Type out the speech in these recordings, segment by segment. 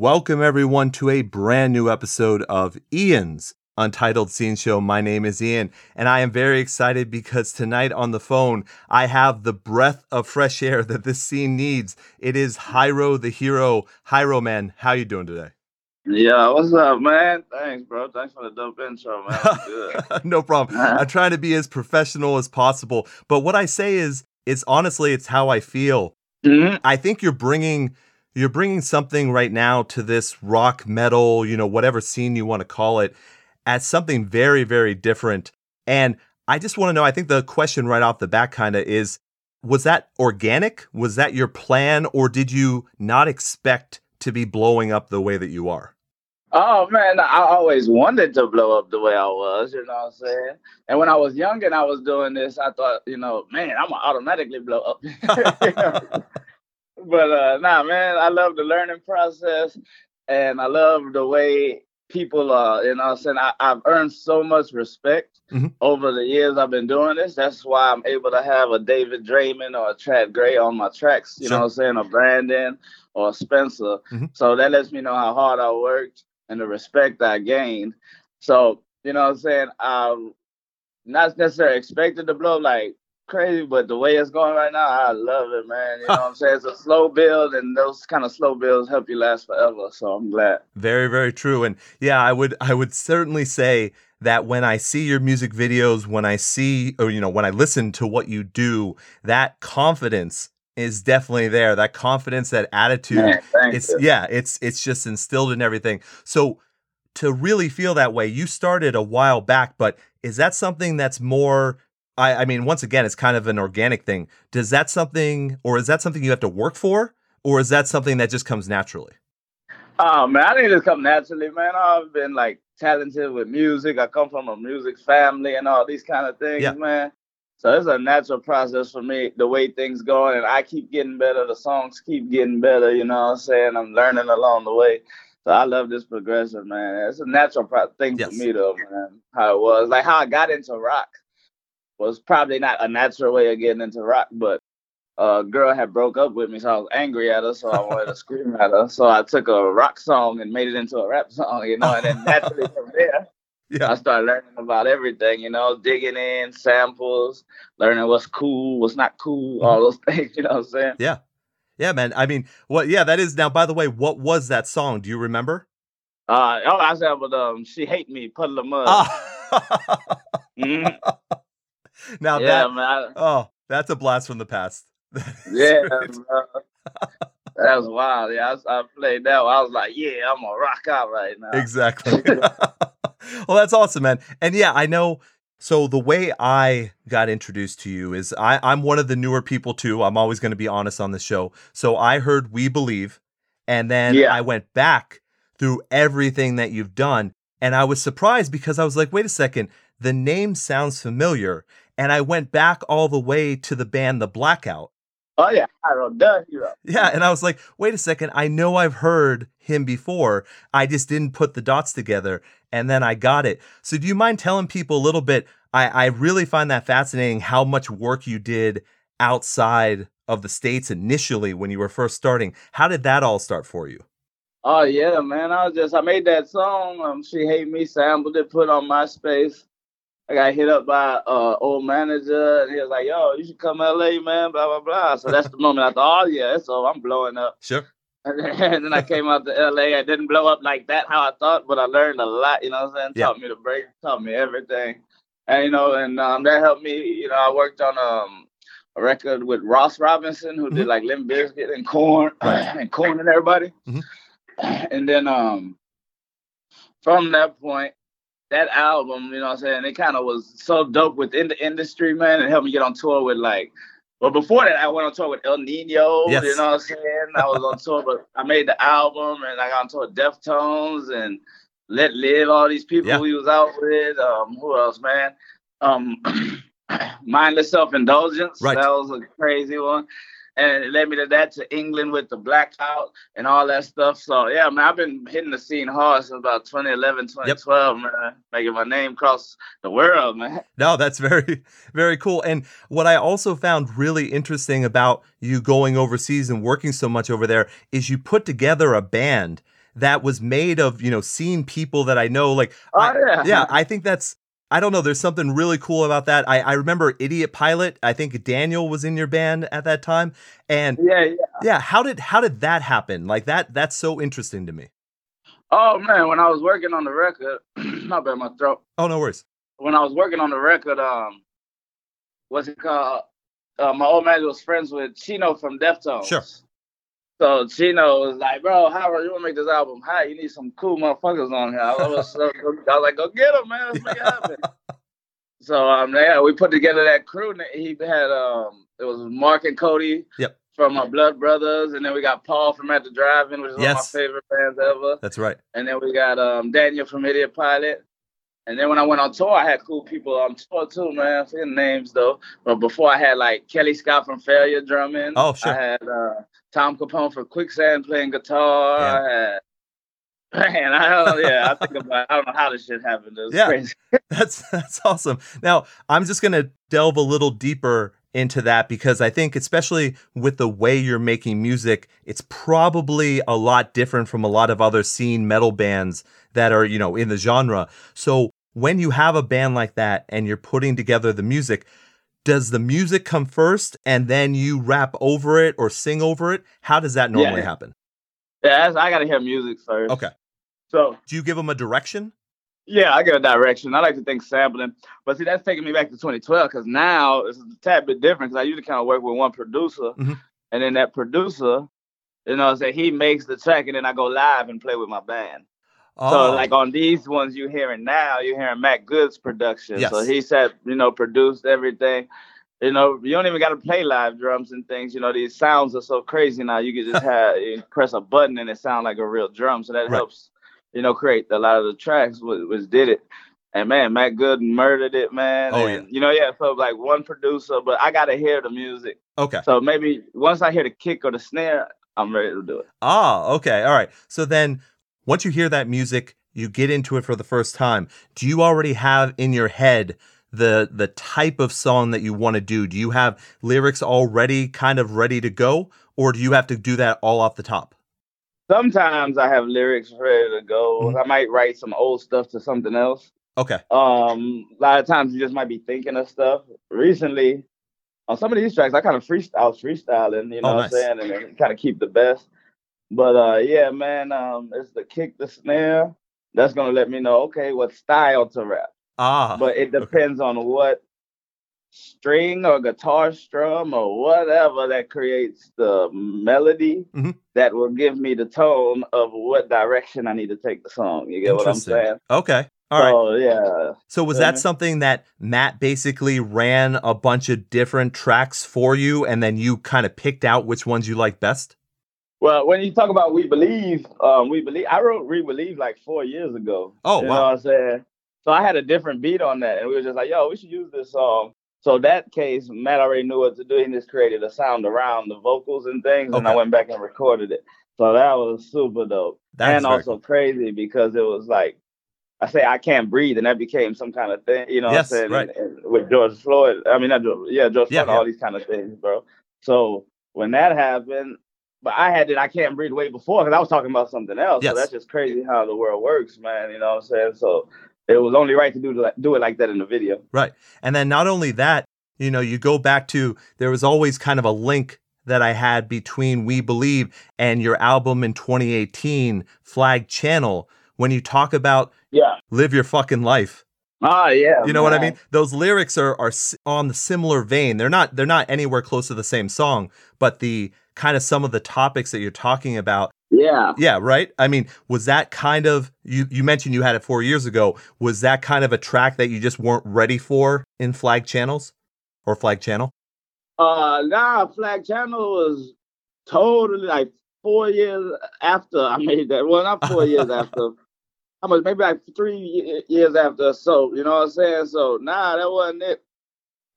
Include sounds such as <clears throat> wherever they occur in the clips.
Welcome, everyone, to a brand new episode of Ian's Untitled Scene Show. My name is Ian, and I am very excited because tonight on the phone, I have the breath of fresh air <laughs> that this scene needs. It is Hyro the hero. Hyro, man, how you doing today? Yeah, what's up, man? Thanks, bro. Thanks for the dope intro, man. Good. <laughs> no problem. <laughs> I'm trying to be as professional as possible, but what I say is, it's honestly, it's how I feel. Mhm. I think you're bringing you're bringing something right now to this rock metal, you know, whatever scene you want to call it, as something very very different. And I just want to know, I think the question right off the bat kind of is was that organic? Was that your plan or did you not expect to be blowing up the way that you are? Oh man, I always wanted to blow up the way I was, you know what I'm saying? And when I was young and I was doing this, I thought, you know, man, I'm gonna automatically blow up. <laughs> but uh nah man, I love the learning process and I love the way people uh you know I'm saying I, I've earned so much respect Mhm. over the years I've been doing this. That's why I'm able to have a David Draiman or a Chad Gray on my tracks, you Sure. know what I'm saying, or Brandon or Spencer. Mhm. So that lets me know how hard I worked and the respect I gained. So, you know what I'm saying? I'm not necessarily expected to blow like crazy, but the way it's going right now, I love it, man. You know what I'm saying? It's a slow build and those kind of slow builds help you last forever. So I'm glad. Very, very true. And yeah, I would I would certainly say that when I see your music videos, when I see or you know, when I listen to what you do, that confidence is definitely there. That confidence, that attitude. Man, it's you. yeah, it's it's just instilled in everything. So to really feel that way, you started a while back, but is that something that's more I, I mean, once again, it's kind of an organic thing. Does that something or is that something you have to work for? Or is that something that just comes naturally? Oh man, I think it just come naturally, man. I've been like talented with music. I come from a music family and all these kind of things, Yeah. man. So it's a natural process for me, the way things going, and I keep getting better. The songs keep getting better. You know what I'm saying? I'm learning along the way. So I love this progression, man. It's a natural pro- thing Yes. for me, though, man. How it was, like how I got into rock, was probably not a natural way of getting into rock, but a girl had broke up with me, so I was angry at her, so I wanted to scream at her. So I took a rock song and made it into a rap song, you know, and then naturally from <laughs> there, Yeah. I started learning about everything, you know, digging in samples, learning what's cool, what's not cool, all those <laughs> things, you know what I'm saying? Yeah. Yeah, man. I mean, what yeah, that is now by the way, what was that song? Do you remember? Uh, oh, I said, but um, she hate me, Puddle of Mudd. Ah. <laughs> Mhm. Now yeah, that man. Oh, that's a blast from the past. <laughs> Yeah, that was wild. Yeah, I, I played that. One. I was like, yeah, I'm gonna rock out right now. exactly. <laughs> <laughs> well, that's awesome, man. And yeah, I know. So the way I got introduced to you is I, I'm one of the newer people too. I'm always going to be honest on the show. So I heard We Believe, and then Yeah. I went back through everything that you've done, and I was surprised because I was like, wait a second, the name sounds familiar, and I went back all the way to the band The Blackout. Oh yeah, I don't done hero. Yeah, and I was like, wait a second, I know I've heard him before. I just didn't put the dots together, and then I got it. So, do you mind telling people a little bit? I, I really find that fascinating how much work you did outside of the States initially when you were first starting. How did that all start for you? Oh yeah, man. I was just I made that song. Um, she hate me, sampled it, put on MySpace. I got hit up by uh old manager, and he was like, "Yo, you should come to LA, man." Blah blah blah. So that's the moment I thought, "Oh yeah, so I'm blowing up." Sure. And then, <laughs> and then I came out to LA. I didn't blow up like that how I thought, but I learned a lot. You know what I'm saying? Yeah. Taught me the break, taught me everything, and you know, and um, that helped me. You know, I worked on um a record with Ross Robinson, who did Mhm. like Limp Bizkit and Korn Right. <clears throat> and Korn and everybody. Mhm. And then um from that point, that album, you know what I'm saying, it kind of was so dope within the industry, man. It helped me get on tour with like well, before that, I went on tour with Ill Niño. Yes. You know what I'm saying? I was on tour, but I made the album and I got on tour with Deftones and Let Live. All these people Yeah. we was out with. Um, who else, man? Um, <clears throat> Mindless Self Indulgence. Right. That was a crazy one. And it led me to that to England with the blackout and all that stuff. So yeah, man, I've been hitting the scene hard since about 2011, 2012, man. Making my name cross the world, man. <laughs> No, that's very, very cool. And what I also found really interesting about you going overseas and working so much over there is you put together a band that was made of, you know, seeing people that I know. Like, Oh I- yeah, yeah, <laughs> I think that's. I don't know. There's something really cool about that. I, I remember Idiot Pilot. I think Daniel was in your band at that time, and yeah, yeah. yeah, how did how did that happen? Like that. That's so interesting to me. Oh man, when I was working on the record, <clears throat> not bad, my throat. Oh no worries. When I was working on the record, um, what's it called? Uh, my old man was friends with Chino from Deftones. Sure. So Chino was like, "Bro, how are you want to make this album? Hi, you need some cool motherfuckers on here." I was, I was like, "Go get them, man. Let's make it happen." <laughs> so um, yeah, we put together that crew. He had um, it was Mark and Cody. Yep. From my Blood Brothers, and then we got Paul from At the Drive-In, which is one of my favorite bands ever. That's right. And then we got um, Daniel from Idiot Pilot. And then when I went on tour, I had cool people on tour too, man. I forget names though. But before I had like Kellii Scott from Failure drumming. Oh, sure. I had uh, Tom Capone from Quicksand playing guitar. Had man, I don't yeah, I think about I don't know how this shit happened. It was Yeah. crazy. <laughs> That's that's awesome. Now, I'm just going to delve a little deeper into that because I think especially with the way you're making music, it's probably a lot different from a lot of other scene metal bands that are, you know, in the genre. So, when you have a band like that and you're putting together the music, does the music come first and then you rap over it or sing over it? How does that normally Yeah. happen? Yeah, I gotta hear music first. Okay. So Do you give them a direction? Yeah, I get a direction. I like to think sampling, but see, that's taking me back to 2012 because now it's a tad bit different. Because I usually kind of work with one producer, Mhm. and then that producer, you know, say he makes the track, and then I go live and play with my band. Oh, So like on these ones you're hearing now, you're hearing Matt Good's production. So he said, you know, produced everything. You know, you don't even got to play live drums and things. You know, these sounds are so crazy now. You can just <laughs> have you press a button and it sound like a real drum. So that Right. helps, you know, create a lot of the tracks which, which did it. And man, Matt Good murdered it, man. Oh, and, You know, yeah. So like one producer, but I gotta hear the music. okay. So maybe once I hear the kick or the snare, I'm ready to do it. Ah, okay. All right. So then once you hear that music, you get into it for the first time. Do you already have in your head the the type of song that you want to do? Do you have lyrics already kind of ready to go or do you have to do that all off the top? Sometimes I have lyrics ready to go. Mhm. I might write some old stuff to something else. Okay. Um, a lot of times you just might be thinking of stuff. Recently, on some of these tracks, I kind of freestyle, I was freestyling, you know Oh, what. I'm saying, and kind of keep the best. But uh, yeah, man, um, it's the kick, the snare. That's gonna let me know, okay, what style to rap. Ah. But it depends on what string or guitar strum or whatever that creates the melody Mhm. that will give me the tone of what direction I need to take the song. You get what I'm saying? okay. All right. so yeah. So was that something that Matt basically ran a bunch of different tracks for you and then you kind of picked out which ones you like best? Well, when you talk about We Believe, um, We Believe, I wrote We Believe like four years ago. Oh, you wow. know what I'm saying? So I had a different beat on that, and we were just like, yo, we should use this song. So that case, Matt already knew what to do. He just created a sound around the vocals and things, and I went back and recorded it. So that was super dope. That's and also crazy because it was like, I say I can't breathe, and that became some kind of thing, you know Yes, what I'm saying? right. And- and with George Floyd, I mean, not George, yeah, George Yeah, Floyd, all these kind of things, bro. So when that happened, but I had it, I can't breathe way before because I was talking about something else. Yes. So that's just crazy how the world works, man. You know what I'm saying? So it was only right to do do it like that in the video. Right. And then not only that, you know, you go back to there was always kind of a link that I had between We Believe and your album in 2018, Flag Channel, when you talk about Yeah. live your fucking life. Ah, yeah. You know what I mean? Those lyrics are are on the similar vein. They're not they're not anywhere close to the same song, but the kind of some of the topics that you're talking about. Yeah. Yeah, right? I mean, was that kind of you you mentioned you had it 4 years ago. Was that kind of a track that you just weren't ready for in Flag Channels or Flag Channel? Uh, nah, Flag Channel was totally like four years after I made that. Well, not four years <laughs> after. How much? Maybe like three years after. So you know what I'm saying? So nah, that wasn't it.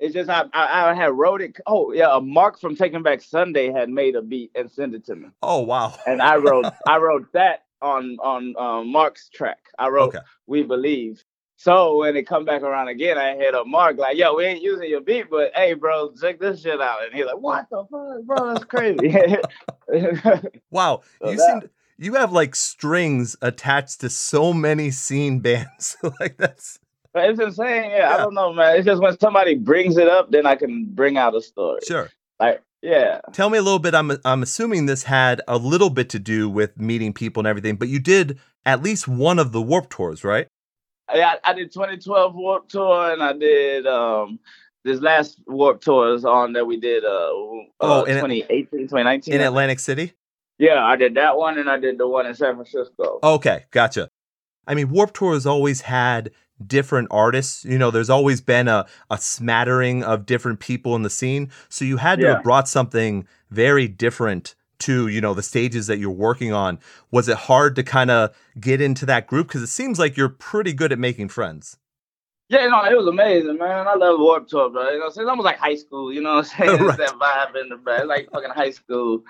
It's just I, I I had wrote it. Oh yeah, a Mark from Taking Back Sunday had made a beat and sent it to me, Oh, wow. and I wrote <laughs> I wrote that on on um, Mark's track. I wrote Okay. We Believe. So when it come back around again, I hit up Mark like, "Yo, we ain't using your beat, but hey, bro, check this shit out." And he's like, "What the fuck, bro? That's crazy." <laughs> Wow. So you that- seem you have like strings attached to so many scene bands. <laughs> like that's it's insane. Yeah, I don't know, man. It's just when somebody brings it up, then I can bring out a story. sure. Like, yeah. Tell me a little bit. I'm I'm assuming this had a little bit to do with meeting people and everything, but you did at least one of the Warped tours, right? Yeah, I, I did 2012 Warped Tour, and I did um this last Warped Tour is on that we did uh, Oh, uh in 2018, 2019. In Atlantic City. yeah, I did that one, and I did the one in San Francisco. Okay, gotcha. I mean, Warped Tour has always had different artists. You know, there's always been a, a smattering of different people in the scene. So you had to Yeah. have brought something very different to, you know, the stages that you're working on. Was it hard to kind of get into that group? Because it seems like you're pretty good at making friends. Yeah, no, it was amazing, man. I love Warped Tour, bro. You know, it's almost like high school. You know what I'm <laughs> saying? Right. It's that vibe in the bro. It's like fucking high school.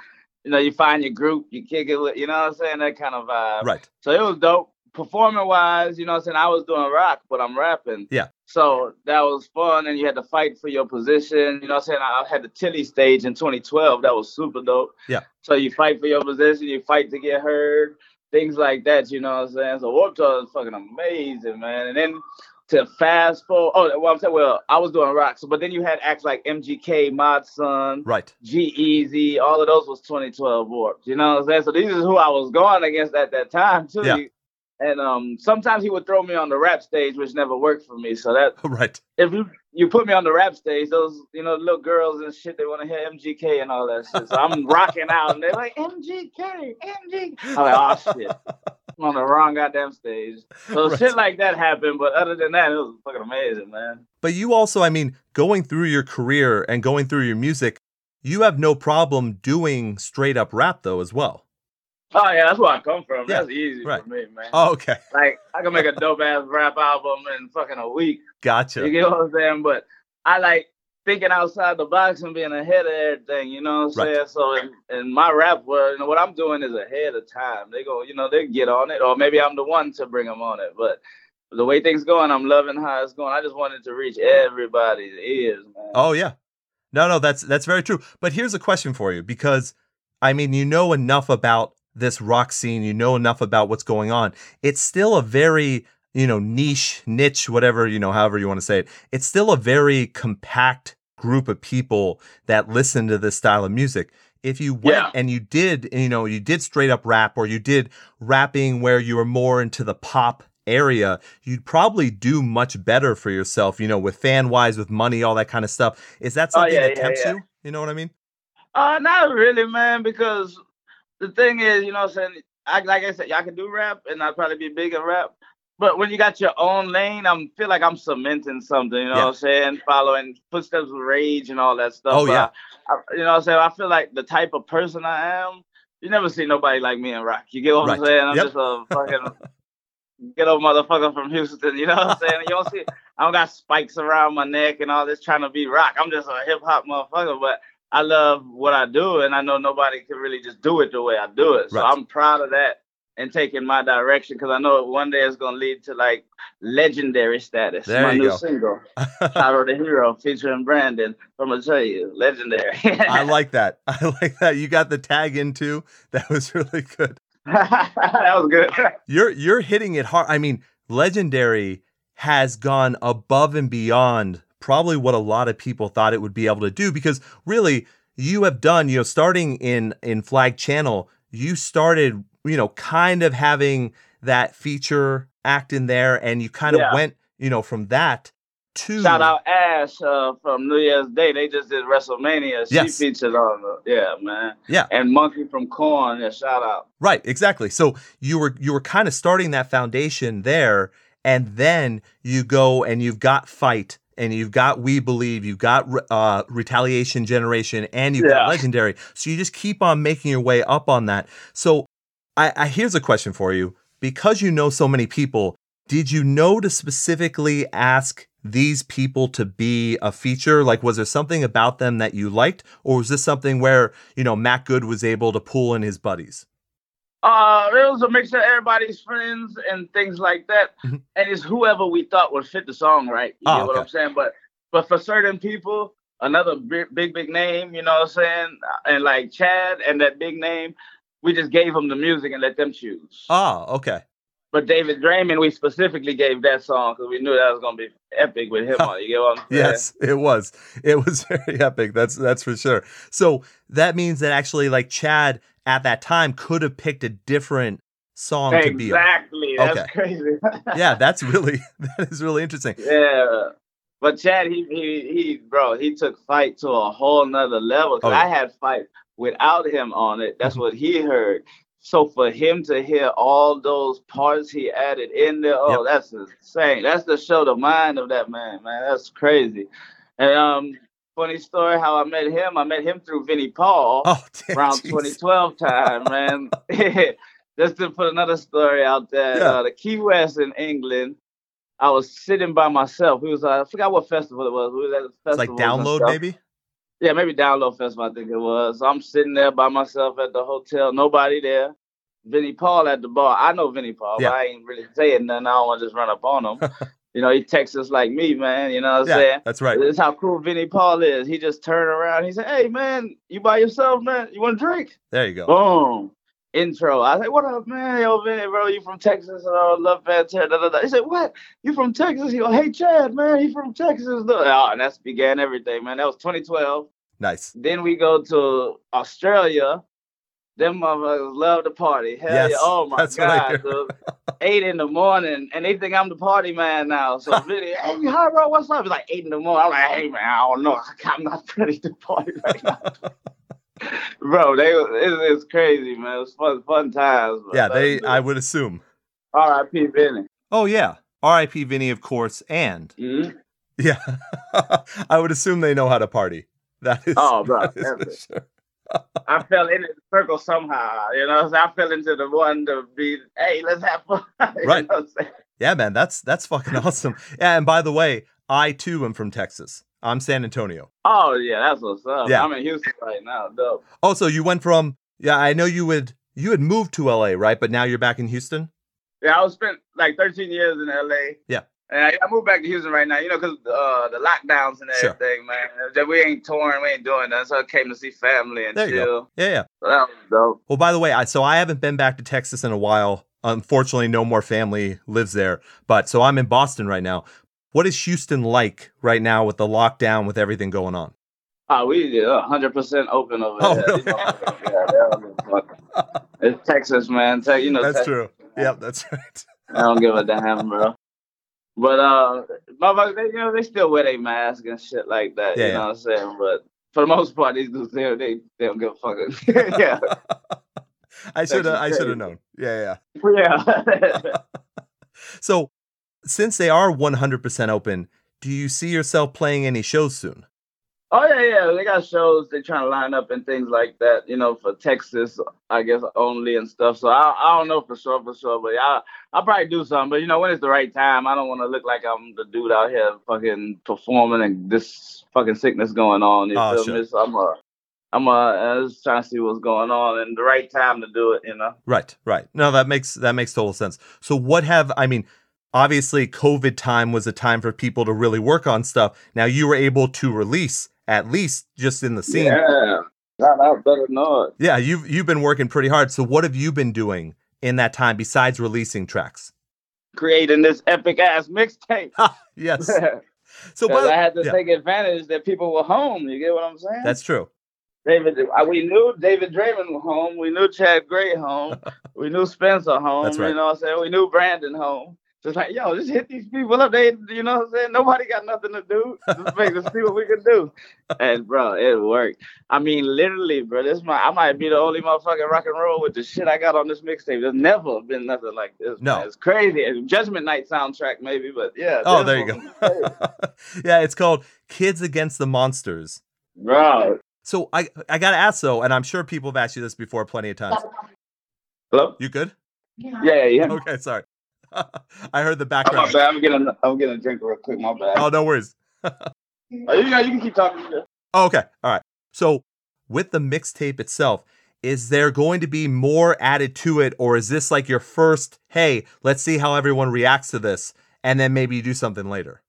You know, you find your group, you kick it with. You know what I'm saying? That kind of vibe. Right. So it was dope. Performing wise, you know what I'm saying? I was doing rock, but I'm rapping. Yeah. So that was fun, and you had to fight for your position. You know what I'm saying? I had the Tilly stage in 2012. That was super dope. Yeah. So you fight for your position, you fight to get heard, things like that. You know what I'm saying? So Warped Tour is fucking amazing, man. And then to fast forward, oh, well, I'm saying, well, I was doing rock, so but then you had acts like MGK, Mod Sun, Right. G-Eazy, all of those was 2012 Warped. You know what I'm saying? So these is who I was going against at that time too. Yeah. And um, sometimes he would throw me on the rap stage, which never worked for me. So that <laughs> Right. if you you put me on the rap stage, those you know little girls and shit, they want to hear MGK and all that shit. So I'm <laughs> rocking out, and they're like MGK, MGK. I'm like, oh shit, <laughs> I'm on the wrong goddamn stage. So Right. shit like that happened, but other than that, it was fucking amazing, man. But you also, I mean, going through your career and going through your music, you have no problem doing straight up rap though as well. Oh yeah, that's where I come from. Yeah, That's easy right. for me, man. Oh, okay. <laughs> Like I can make a dope ass rap album in fucking a week. Gotcha. You get what I'm saying? But I like thinking outside the box and being ahead of everything. You know what I'm Right. saying? So in, in my rap world, you know, what I'm doing is ahead of time. They go, you know, they get on it, or maybe I'm the one to bring them on it. But the way things going, I'm loving how it's going. I just wanted to reach everybody's ears, man. Oh yeah. No, no, that's that's very true. But here's a question for you because I mean, you know enough about this rock scene, you know enough about what's going on. It's still a very, you know, niche, niche, whatever, you know, however you want to say it. It's still a very compact group of people that listen to this style of music. If you went Yeah. and you did, you know, you did straight up rap or you did rapping where you were more into the pop area, you'd probably do much better for yourself, you know, with fan wise, with money, all that kind of stuff. Is that Oh, something yeah, that tempts yeah. you? You know what I mean? Uh, not really, man, because the thing is, you know what I'm saying? I, like I said, y'all can do rap and I'd probably be big in rap. But when you got your own lane, I'm feel like I'm cementing something, you know Yeah. what I'm saying? Following footsteps of rage and all that stuff. Oh, yeah. I, I- you know what I'm saying? I feel like the type of person I am, you never see nobody like me in rock. You get what I'm saying? I'm Yep. just a fucking <laughs> ghetto motherfucker from Houston, you know what I'm saying? You don't see, I don't got spikes around my neck and all this trying to be rock. I'm just a hip hop motherfucker, but I love what I do, and I know nobody can really just do it the way I do it. So Right. I'm proud of that and taking my direction because I know one day it's gonna lead to like legendary status. There my new go. single, <laughs> Hyro the Hero, featuring Brandon. I'm gonna tell you, legendary. I <laughs> like that. <laughs> I like that. You got the tag in too. That was really good. that was good. You're you're hitting it hard. I mean, Legendary has gone above and beyond probably what a lot of people thought it would be able to do because really you have done, you know, starting in in Flag Channel, you started, you know, kind of having that feature act in there and you kind of Yeah. went, you know, from that to Shout out Ash uh, from New Year's Day. They just did WrestleMania. She Yes. featured on the yeah, man. Yeah. And Munky from Korn. Yeah, shout out. Right, exactly. So you were you were kind of starting that foundation there, and then you go and you've got fight, and you've got we believe, you've got uh, retaliation generation, and you've got legendary. So you just keep on making your way up on that. So I, I here's a question for you: because you know so many people, did you know to specifically ask? These people to be a feature? Like, was there something about them that you liked, or was this something where, you know, Matt Good was able to pull in his buddies? Uh, it was a mix of everybody's friends and things like that, Mhm. and it's whoever we thought would fit the song, right? You Ah, get what. I'm saying? But but for certain people, another big big big name, you know what I'm saying, and like Chad and that big name, We just gave them the music and let them choose. Oh, okay. But David Draiman, we specifically gave that song because we knew that was gonna be epic with him <laughs> on. You get what I'm saying? Yes, it was. It was <laughs> very epic. That's that's for sure. So that means that actually, like Chad at that time could have picked a different song to be. Exactly. That's Okay. crazy. <laughs> Yeah, that's really <laughs> that is really interesting. Yeah. But Chad, he he he bro, he took fight to a whole nother level. 'cause Oh, yeah. I had fight without him on it. That's what he heard. So for him to hear all those parts he added in there, oh, that's insane. That's to show the mind of that man, man. That's crazy. And um, funny story how I met him. I met him through Vinnie Paul <laughs> Oh, damn, around jeez. 2012 time, man. <laughs> <laughs> Just to put another story out there, Yeah. uh, the Key West in England. I was sitting by myself. We was uh, I forgot what festival it was. We was at a It's like download maybe. Yeah, maybe download festival. I think it was. So I'm sitting there by myself at the hotel. Nobody there. Vinnie Paul at the bar. I know Vinnie Paul, Yeah. but I ain't really saying nothing. I don't want to just run up on him. You know, he texts us like me, man. You know what I'm Yeah, saying? that's right. This is how cool Vinnie Paul is. He just turned around. He said, "Hey, man, you by yourself, man? You want a drink?" There you go. Boom. Intro. I said, "What up, man? Yo, Vinnie, bro, you from Texas? And I love Pantera." Da, da, da. He said, "What? You from Texas?" He go, "Hey, Chad, man, he from Texas." Oh, and that's began everything, man. That was 2012. Nice. Then we go to Australia. Them motherfuckers love to party. Hell Yes, yeah! Oh my that's what I god, hear. <laughs> Eight in the morning, and they think I'm the party man now. So <laughs> Vinnie, hey, hi, bro, what's up? It's like eight in the morning. I'm like, hey, man, I don't know. <laughs> I'm not ready to party right now. bro, they it's, it's crazy, man. It was fun, fun times. bro. Yeah, they. I would assume. R.I.P. Vinnie. Oh yeah. R.I.P. Vinnie, of course, and Mhm. yeah, I would assume they know how to party. That is. Oh, bro, that is. I fell into the circle somehow. You know, so I fell into the one to be, hey, let's have fun. <laughs> Right. know what I'm saying? Yeah, man, that's that's fucking <laughs> awesome. Yeah, and by the way, I too am from Texas. I'm San Antonio. Oh yeah, that's what's up. Yeah. I'm in Houston right now. Dope. Oh, so you went from yeah, I know you would you had moved to LA, right? But now you're back in Houston? Yeah, I was spent like 13 years in LA. Yeah. And I, I moved back to Houston right now, you know, because uh, the lockdowns and Sure. everything, man. That We ain't touring, we ain't doing that. So I came to see family and There chill. Yeah, yeah. So that was dope. Well, by the way, I so I haven't been back to Texas in a while. Unfortunately, no more family lives there. But so I'm in Boston right now. What is Houston like right now with the lockdown, with everything going on? Oh, we did 100% open over Oh, there. really? Yeah, that was fucking- <laughs> it's Texas, man. Te- you know, That's Tex- true. Yep, that's right. I don't give a damn, bro. But uh, motherfuckers, they, you know, they still wear their mask and shit like that. Yeah, you know yeah. what I'm saying? But for the most part, these dudes, they they, they don't give a fuck. <laughs> yeah, <laughs> I should have I should have known. Yeah, yeah. yeah. <laughs> So since they are 100% open, do you see yourself playing any shows soon? Oh yeah, yeah. They got shows. They trying to line up and things like that. You know, for Texas, I guess only and stuff. So I I don't know for sure, for sure. But I I'll probably do something. But you know, when it's the right time, I don't want to look like I'm the dude out here fucking performing and this fucking sickness going on. You Oh, sure. So I'm a I'm uh, I just trying to see what's going on and the right time to do it. You know. Right, right. No, that makes that makes total sense. So what have I mean, obviously COVID time was a time for people to really work on stuff. Now you were able to release at least just in the scene. Yeah. Not out better know it. Yeah, you've you've been working pretty hard. So what have you been doing in that time besides releasing tracks? Creating this epic ass mixtape. <laughs> Yes. <laughs> So but, I had to yeah. take advantage that people were home. You get what I'm saying? that's true. David. We knew David Draiman was home. We knew Chad Gray home. <laughs> we knew Spencer home. That's right. You know what I'm saying? We knew Brandon home. Just like, yo, just hit these people up. They, you know what I'm saying? Nobody got nothing to do. Just make us see what we can do. And bro, it worked. I mean, literally, bro. This might I might be the only motherfucking rock and roll with the shit I got on this mixtape. There's never been nothing like this. No. man. it's crazy. Judgment Night soundtrack, maybe, but yeah. Oh, there you go. <laughs> yeah, it's called Kids Against the Monsters. Bro, So I I gotta ask though, and I'm sure people have asked you this before plenty of times. hello. You good? Yeah, Yeah, yeah. <laughs> Okay, sorry. <laughs> I heard the Oh, my background. bad. I'm getting I'm getting a drink real quick. My bad. Oh, no worries. <laughs> Oh, you, you can keep talking. Oh, okay. All right. So with the mixtape itself, is there going to be more added to it, or is this like your first, hey, let's see how everyone reacts to this, and then maybe you do something later?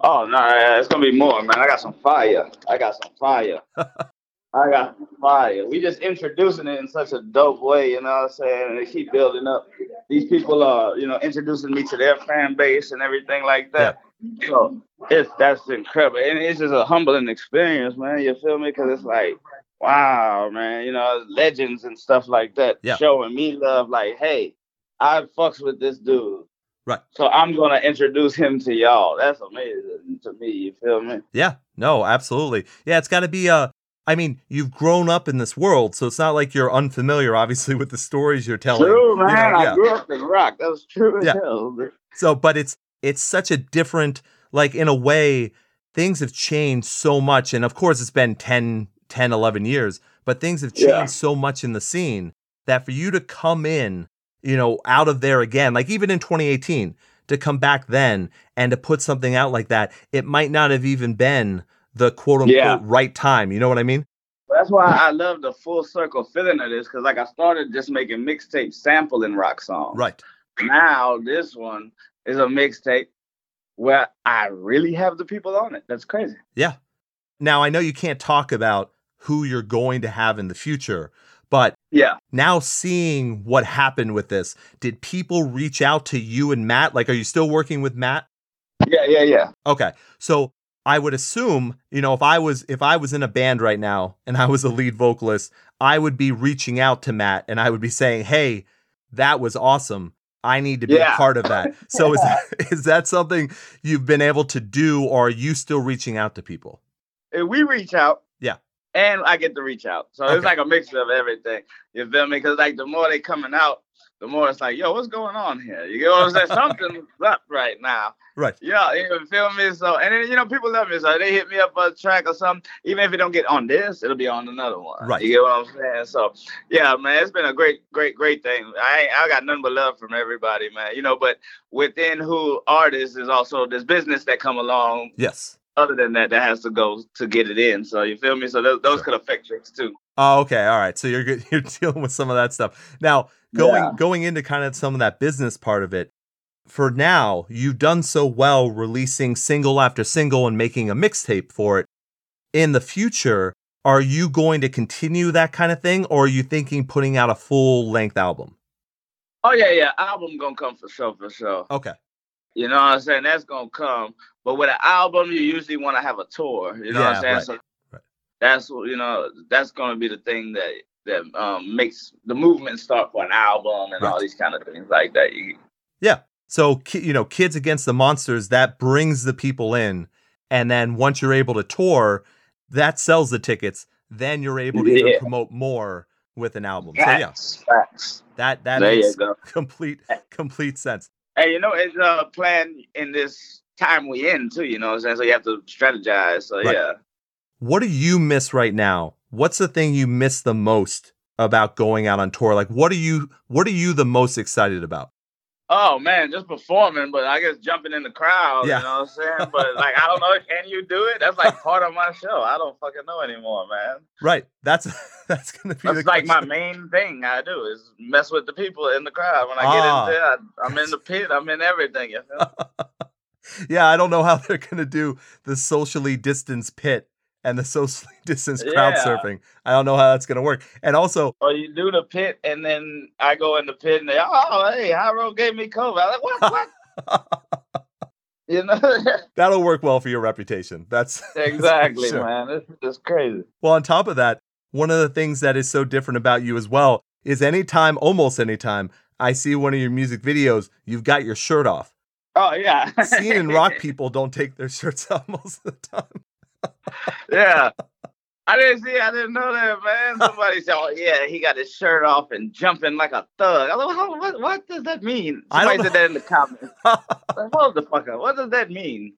Oh no, it's gonna be more, man. I got some fire. I got some fire. <laughs> I got fire. We just introducing it in such a dope way, you know what I'm saying? And they keep building up. These people are, you know, introducing me to their fan base and everything like that. Yeah. So it's that's incredible. And it's just a humbling experience, man. You feel me? Because it's like, wow, man, you know, legends and stuff like that yeah. showing me love, like, hey, I fucks with this dude. Right. So I'm gonna introduce him to y'all. That's amazing to me. You feel me? Yeah. No, absolutely. Yeah, it's got to be a. I mean, you've grown up in this world, so it's not like you're unfamiliar, obviously, with the stories you're telling. True, man. You know, yeah. I grew up in rock. That was true yeah. hell. So, but it's it's such a different, like in a way, things have changed so much, and of course, it's been 10, 10 11 years, but things have changed yeah. so much in the scene that for you to come in you know, out of there again, like even in 2018, to come back then and to put something out like that, it might not have even been the quote unquote yeah. right time. You know what I mean? That's why I love the full circle feeling of this because, like, I started just making mixtape sampling rock songs. Right. Now, this one is a mixtape where I really have the people on it. That's crazy. Yeah. Now, I know you can't talk about who you're going to have in the future, but yeah, now seeing what happened with this, did people reach out to you and Matt? Like, are you still working with Matt? Yeah, yeah, yeah. Okay, so I would assume, you know, if I was if I was in a band right now and I was a lead vocalist, I would be reaching out to Matt and I would be saying, "Hey, that was awesome. I need to be yeah. a part of that." <laughs> So is that, <laughs> is that something you've been able to do, or are you still reaching out to people? If we reach out, yeah, and I get to reach out. So okay. it's like a mixture of everything. You feel me? Because like the more they coming out, the more it's like, yo, what's going on here? You know what I'm saying? Something's <laughs> up right now. Right. Yeah, you feel me? So and then you know, people love me. So they hit me up a track or something. Even if it don't get on this, it'll be on another one. Right. You get what I'm saying? So yeah, man, it's been a great, great, great thing. I I got nothing but love from everybody, man. You know, but within who artists is also this business that come along. Yes other than that, that has to go to get it in. So you feel me? So those, those sure. could affect tricks too. Oh, okay, all right. So you're good. <laughs> You're dealing with some of that stuff now. Going yeah. going into kind of some of that business part of it. For now, you've done so well releasing single after single and making a mixtape for it. In the future, are you going to continue that kind of thing, or are you thinking putting out a full length album? Oh yeah, yeah, album gonna come for sure, for sure. Okay. You know what I'm saying? That's gonna come. But with an album, you usually want to have a tour. You know yeah, what I'm saying? Right. So right. that's you know that's gonna be the thing that that um, makes the movement start for an album and right. all these kind of things like that. Yeah. So you know, kids against the monsters that brings the people in, and then once you're able to tour, that sells the tickets. Then you're able to yeah. promote more with an album. Facts, so yeah, facts. that that there makes complete complete sense. Hey, you know, it's a uh, plan in this time we in too. You know what I'm saying? So you have to strategize. So right. yeah. What do you miss right now? What's the thing you miss the most about going out on tour? Like, what are you what are you the most excited about? Oh man, just performing, but I guess jumping in the crowd, yeah. you know what I'm saying? But like I don't know, can you do it? That's like part of my show. I don't fucking know anymore, man. Right. That's <laughs> that's gonna be That's like my main thing I do is mess with the people in the crowd. When I get ah. in there, I, am in the pit, I'm in everything, you <laughs> yeah, I don't know how they're gonna do the socially distanced pit and the <laughs> socially distanced crowd yeah. surfing. I don't know how that's gonna work. And also, or you do the pit, and then I go in the pit, and they, oh, hey, Hyro gave me COVID. I'm like, what? What? <laughs> you know, <laughs> that'll work well for your reputation. That's exactly, sure. man. It's just crazy. Well, on top of that, one of the things that is so different about you as well is anytime, almost anytime, I see one of your music videos, you've got your shirt off. Oh yeah. Seeing and rock people don't take their shirts off most of the time yeah. I didn't see. I didn't know that, man. Somebody said, "Oh yeah, he got his shirt off and jumping like a thug." I was like, what, what does that mean? Somebody said that in the comments. <laughs> like, Hold the fuck up. What does that mean?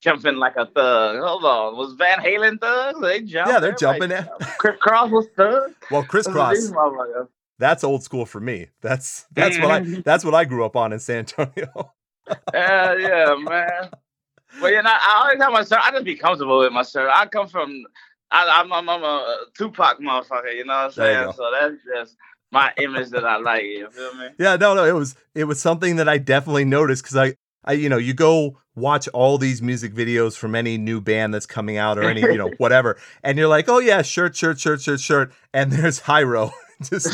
Jumping like a thug. Hold on. Was Van Halen thugs? They jump. Yeah, they're jumping. Like, Kris Kross was thug. Well, Kris Kross. That's old school for me. That's that's what I <laughs> that's what I grew up on in San Antonio. yeah, yeah, man. But you know, I always have my shirt. I just be comfortable with my shirt. I come from, I, am I'm, I'm a Tupac motherfucker. You know what I'm saying? So that's just my image that I like. You feel me? Yeah, no, no. It was it was something that I definitely noticed because I I, you know, you go watch all these music videos from any new band that's coming out or any, you know, <laughs> whatever, and you're like, oh yeah, shirt, shirt, shirt, shirt, shirt, and there's Hyro, <laughs> just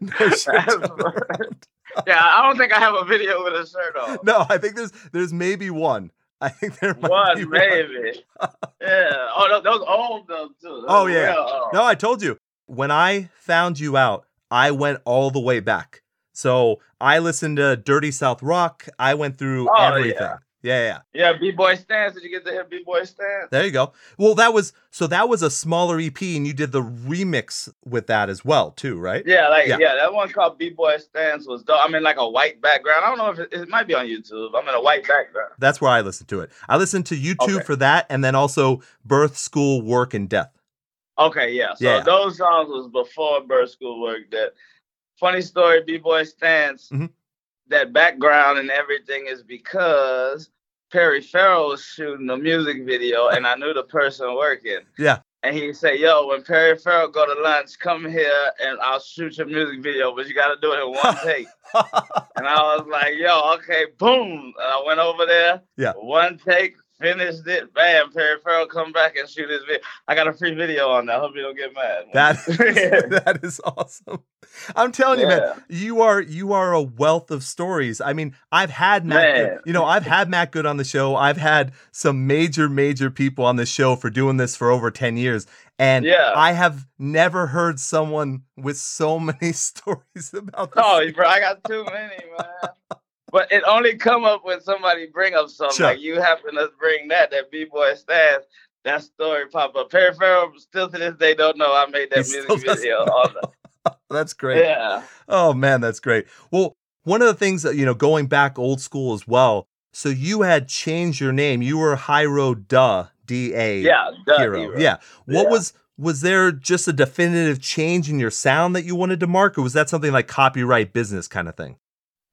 no, no <laughs> shirt. Yeah, I don't think I have a video with a shirt on. No, I think there's there's maybe one. I think there might one, be maybe. <laughs> yeah. Oh, those, those old though too. Those Oh yeah. old. No, I told you. When I found you out, I went all the way back. So I listened to Dirty South Rock. I went through Oh, everything. yeah. Yeah, yeah. Yeah, B boy stance. Did you get to hear B boy stance? There you go. Well, that was so that was a smaller EP, and you did the remix with that as well, too, right? Yeah, like Yeah. yeah, that one called B Boy Stance was dope. I'm in like a white background. I don't know if it, it might be on YouTube. I'm in a white background. That's where I listened to it. I listened to YouTube Okay. for that, and then also Birth, School, Work, and Death. Okay, yeah. So Yeah. those songs was before birth school work. That funny story, B Boy Stance. Mhm. That background and everything is because Perry Farrell was shooting a music video, and I knew the person working. <laughs> Yeah. And he said, "Yo, when Perry Farrell go to lunch, come here and I'll shoot your music video, but you got to do it in one <laughs> take." And I was like, yo, okay, boom. And I went over there. Yeah. One take, finished it. Bam, Perry Farrell come back and shoot his video. I got a free video on that. Hope you don't get mad. That <laughs> <laughs> that is awesome. I'm telling you, man, you are you are a wealth of stories. I mean, I've had Matt, Good, you know, I've had Matt Good on the show. I've had some major, major people on the show for doing this for over ten years, and Yeah. I have never heard someone with so many <laughs> stories about this. Oh, bro, I got too many, man. But it only come up when somebody bring up something. Sure. Like you happen to bring that, that B-boy stance. That story pop up. Perry Farrell still to this day don't know I made that He music video. <laughs> The, That's great. yeah. Oh man, that's great. Well, one of the things that you know, going back old school as well. So you had changed your name. You were Hyro Duh D A Yeah. duh, Hero. hero. Yeah. What Yeah. was was there just a definitive change in your sound that you wanted to mark, or was that something like copyright business kind of thing?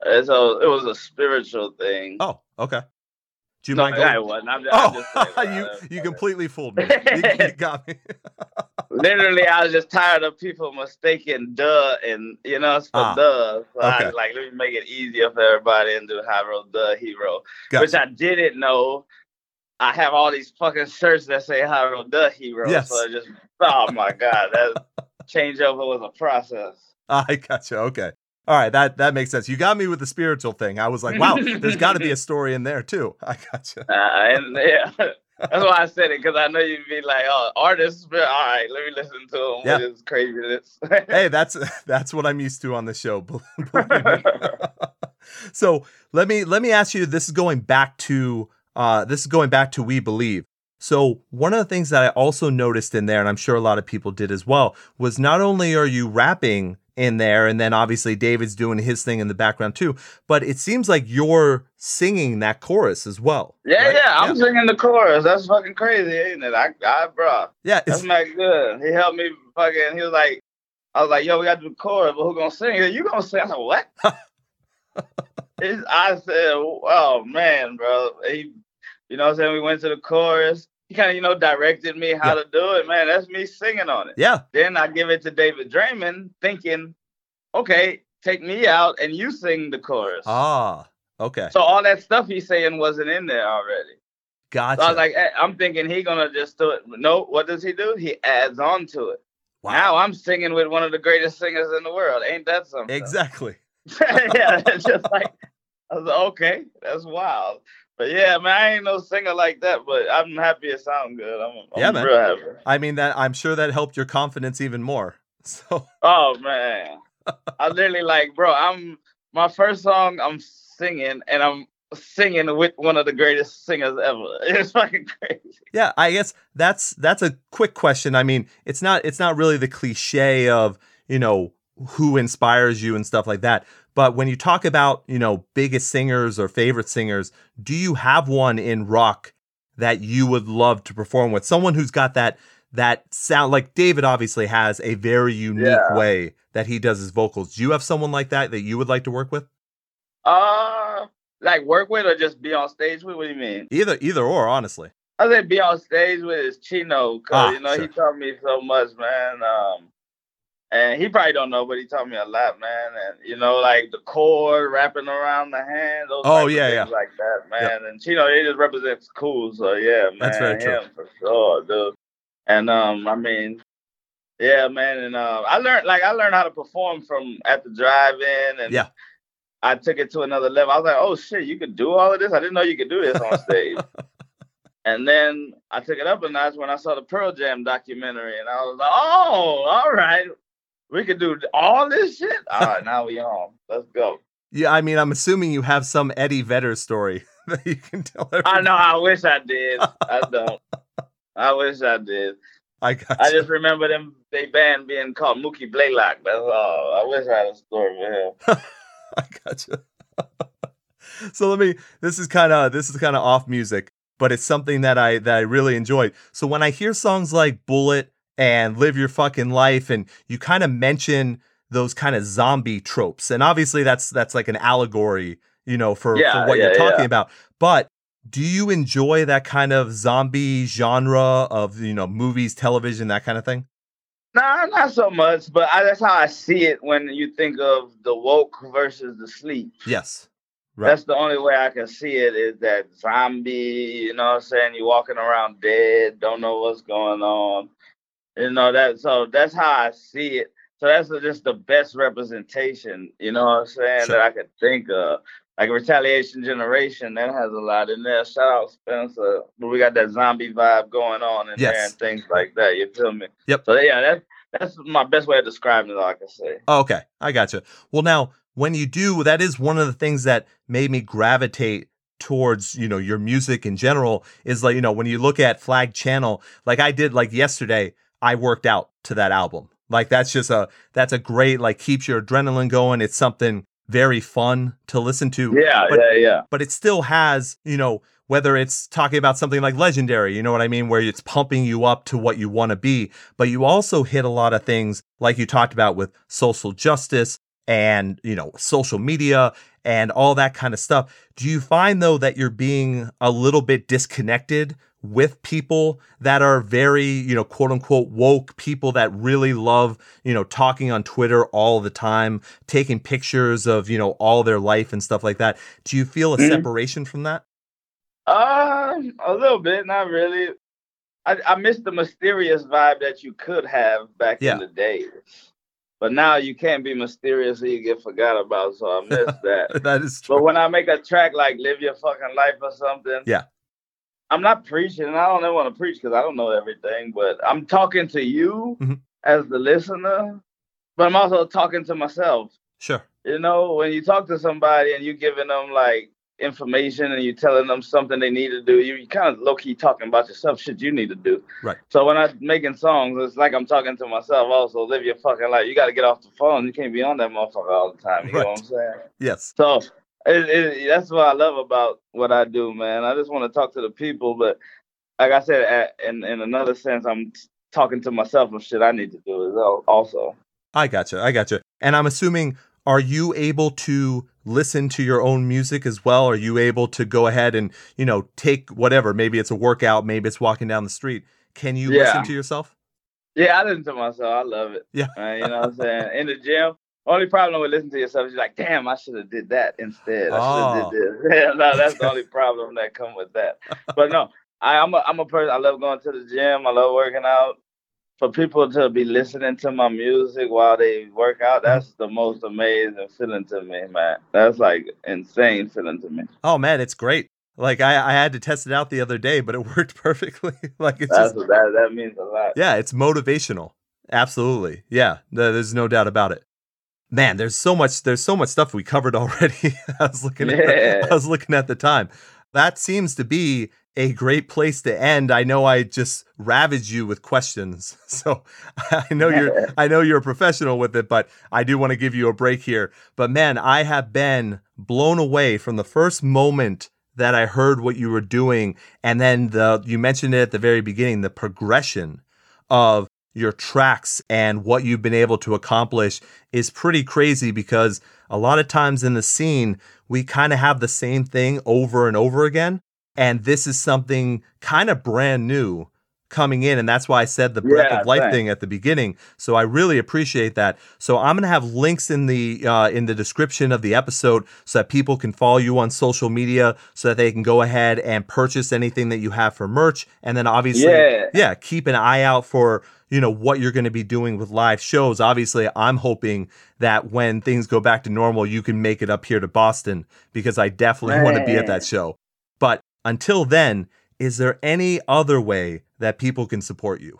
So it was a spiritual thing. Oh, okay. Do you no, mind going? I wasn't. I'm, I'm just Oh, <laughs> saying, you uh, you completely fooled me. <laughs> You, you got me. <laughs> Literally, I was just tired of people mistaking duh and you know it's for Ah, duh. So I was like, let me make it easier for everybody and do hero duh hero, which. I didn't know. I have all these fucking shirts that say hero duh hero. Yes. So just oh my god, that changeover was a process. I gotcha. Okay. All right, that that makes sense. You got me with the spiritual thing. I was like, wow, there's got to be a <laughs> story in there too. <laughs> I gotcha. Uh, and <laughs> yeah, that's why I said it because I know you'd be like, oh, artists. All right, let me listen to them Yeah. with his craziness. Hey, that's that's what I'm used to on the show. believe me. so let me let me ask you. This is going back to uh, this is going back to we believe. So one of the things that I also noticed in there, and I'm sure a lot of people did as well, was not only are you rapping in there, and then obviously David's doing his thing in the background too, but it seems like you're singing that chorus as well. Yeah, right? yeah, I'm singing the chorus. That's fucking crazy, ain't it? I, I, bro, yeah. that's It's, not good. He helped me fucking. He was like, I was like, yo, we got to do the chorus, but who gonna sing? He said, you gonna sing? I said, what? <laughs> It's- I said, oh man, bro. He, you know, what I'm saying we went to the chorus. He kind of, you know, directed me how to do it. Man, that's me singing on it. yeah. Then I give it to David Draiman, thinking, okay, take me out and you sing the chorus. Ah. Okay. So all that stuff he's saying wasn't in there already. Gotcha. So I was like, eh, I'm thinking he gonna just do it. No, what does he do? He adds on to it. wow. Now I'm singing with one of the greatest singers in the world. Ain't that something? exactly. <laughs> yeah, it's just like I was like, okay, that's wild. But yeah, man, I ain't no singer like that, but I'm happy it sound good. I'm, I'm Yeah, man. real happy. I mean that I'm sure that helped your confidence even more. <laughs> So Oh man. I <laughs> literally like, bro, I'm my first song I'm singing and I'm singing with one of the greatest singers ever. <laughs> It's fucking crazy. yeah, I guess that's that's a quick question. I mean, it's not it's not really the cliche of, you know, who inspires you and stuff like that. But when you talk about, you know, biggest singers or favorite singers, do you have one in rock that you would love to perform with? Someone who's got that that sound like David obviously has a very unique Yeah. way that he does his vocals. Do you have someone like that that you would like to work with? Uh like work with or just be on stage with? What do you mean? Either either or, honestly. I said be on stage with is Chino, cause Ah, you know sure. he taught me so much, man. Um And he probably don't know, but he taught me a lot, man. And you know, like the cord wrapping around the hand. Those oh yeah, yeah. like that, man. And you know, it just represents cool. So yeah, man. That's very true. for sure, dude. And um, I mean, yeah, man. And uh, I learned like I learned how to perform from at the drive-in, and Yeah. I took it to another level. I was like, oh shit, you could do all of this. I didn't know you could do this on <laughs> stage. and then I took it up a notch when I saw the Pearl Jam documentary, and I was like, oh, all right, we could do all this shit. All right, now we on. Let's go. Yeah, I mean, I'm assuming you have some Eddie Vedder story <laughs> that you can tell I know. I wish I did. I <laughs> don't. I wish I did. I got I you. just remember them they band being called Mookie Blaylock. That's all. I wish I had a story for him. <laughs> I gotcha. so let me. This is kind of this is kind of off music, but it's something that I that I really enjoyed. So when I hear songs like "Bullet" and "Live Your Fucking Life," and you kind of mention those kind of zombie tropes, and obviously that's that's like an allegory, you know, for, Yeah, for what you're talking yeah. about. But do you enjoy that kind of zombie genre of you know movies, television, that kind of thing? Nah, not so much, but I, that's how I see it when you think of the woke versus the sleep. Yes. Right. That's the only way I can see it is that zombie, you know what I'm saying? You're walking around dead, don't know what's going on. You know that so that's how I see it. So that's just the best representation, you know what I'm saying, Sure. that I could think of. Like Retaliation Generation, that has a lot in there. Shout out Spencer. But we got that zombie vibe going on in there and things like that. You feel me? Yep. So yeah, that's that's my best way of describing it, I can say. Oh, okay, I gotcha. Well, now when you do, that is one of the things that made me gravitate towards you know your music in general. Is like you know when you look at Flag Channel, like I did like yesterday, I worked out to that album. Like that's just a that's a great like keeps your adrenaline going. It's something very fun to listen to Yeah, But- yeah, yeah. but it still has, you know, whether it's talking about something like legendary, you know what I mean, where it's pumping you up to what you want to be, but you also hit a lot of things like you talked about with social justice and, you know, social media and all that kind of stuff. Do you find though that you're being a little bit disconnected with people that are very, you know, quote unquote woke people that really love, you know, talking on Twitter all the time, taking pictures of, you know, all their life and stuff like that. Do you feel a Mhm. separation from that? Um, a little bit, not really. I, I miss the mysterious vibe that you could have back Yeah. in the day. But now you can't be mysterious or you get forgot about, so I miss <laughs> that. that is true. but when I make a track like Live Your Fucking Life or something, Yeah. I'm not preaching. and I don't ever want to preach because I don't know everything, but I'm talking to you Mhm. as the listener, but I'm also talking to myself. Sure. You know, when you talk to somebody and you're giving them like information and you're telling them something they need to do, you're kind of low key talking about yourself, shit you need to do. Right. So when I'm making songs, it's like I'm talking to myself also. Live your fucking life. You got to get off the phone. You can't be on that motherfucker all the time. You know what I'm saying? Yes. So it, it, that's what I love about what I do, man. I just want to talk to the people, but like I said, at, in in another sense, I'm talking to myself of shit I need to do as well. Also, I gotcha. I gotcha. And I'm assuming, are you able to listen to your own music as well? Are you able to go ahead and, you know, take whatever? Maybe it's a workout, maybe it's walking down the street. Can you Yeah. listen to yourself? yeah, I listen to myself. I love it. Yeah. Uh, you know what I'm saying? In the gym, only problem with listening to yourself is you're like, damn, I should have did that instead. I should have did oh. this. <laughs> Yeah, no, that's the only problem that come with that. But no, I, I'm a I'm a person. I love going to the gym. I love working out. For people to be listening to my music while they work out, that's the most amazing feeling to me, man. That's like insane feeling to me. Oh man, it's great. Like I, I had to test it out the other day, but it <laughs> worked perfectly. <laughs> like it's That's just, that that means a lot. yeah, it's motivational. Absolutely. Yeah. There's no doubt about it. Man, there's so much there's so much stuff we covered <laughs> already. I was looking at the, I was looking at the time. That seems to be a great place to end. I know I just ravaged you with questions. <laughs> So I know you're I know you're a professional with it, but I do want to give you a break here. But man, I have been blown away from the first moment that I heard what you were doing and then the you mentioned it at the very beginning, the progression of your tracks and what you've been able to accomplish is pretty crazy because a lot of times in the scene, we kind of have the same thing over and over again. And this is something kind of brand new coming in. And that's why I said the breath Yeah, of life thanks. thing at the beginning. So I really appreciate that. So I'm going to have links in the uh, in the description of the episode so that people can follow you on social media so that they can go ahead and purchase anything that you have for merch. And then obviously, Yeah. yeah, keep an eye out for you know what you're going to be doing with live shows. Obviously, I'm hoping that when things go back to normal, you can make it up here to Boston because I definitely want to be at that show. But until then, is there any other way that people can support you?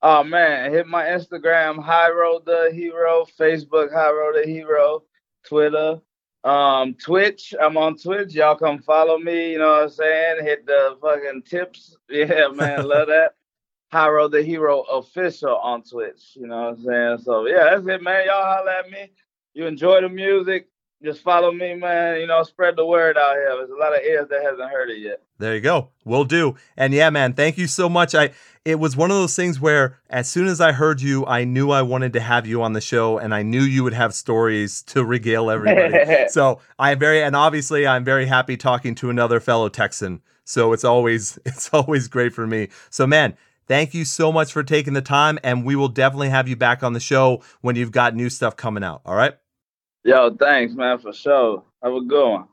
Oh man, hit my Instagram, Hyro the Hero, Facebook, Hyro the Hero, Twitter, um, Twitch. I'm on Twitch. Y'all come follow me. You know what I'm saying? Hit the fucking tips. <laughs> Yeah, man, love that. Hyro the Hero official on Twitch. You know what I'm saying? So yeah, that's it, man. Y'all holler at me. You enjoy the music. Just follow me, man. You know, spread the word out here. There's a lot of ears that hasn't heard it yet. There you go. Will do. And yeah, man, thank you so much. I it was one of those things where as soon as I heard you, I knew I wanted to have you on the show and I knew you would have stories to regale everybody. <laughs> so I am very and obviously I'm very happy talking to another fellow Texan. So it's always <laughs> it's always great for me. So man, thank you so much for taking the time and we will definitely have you back on the show when you've got new stuff coming out. All right? Yo, thanks, man, for sure. Have a good one.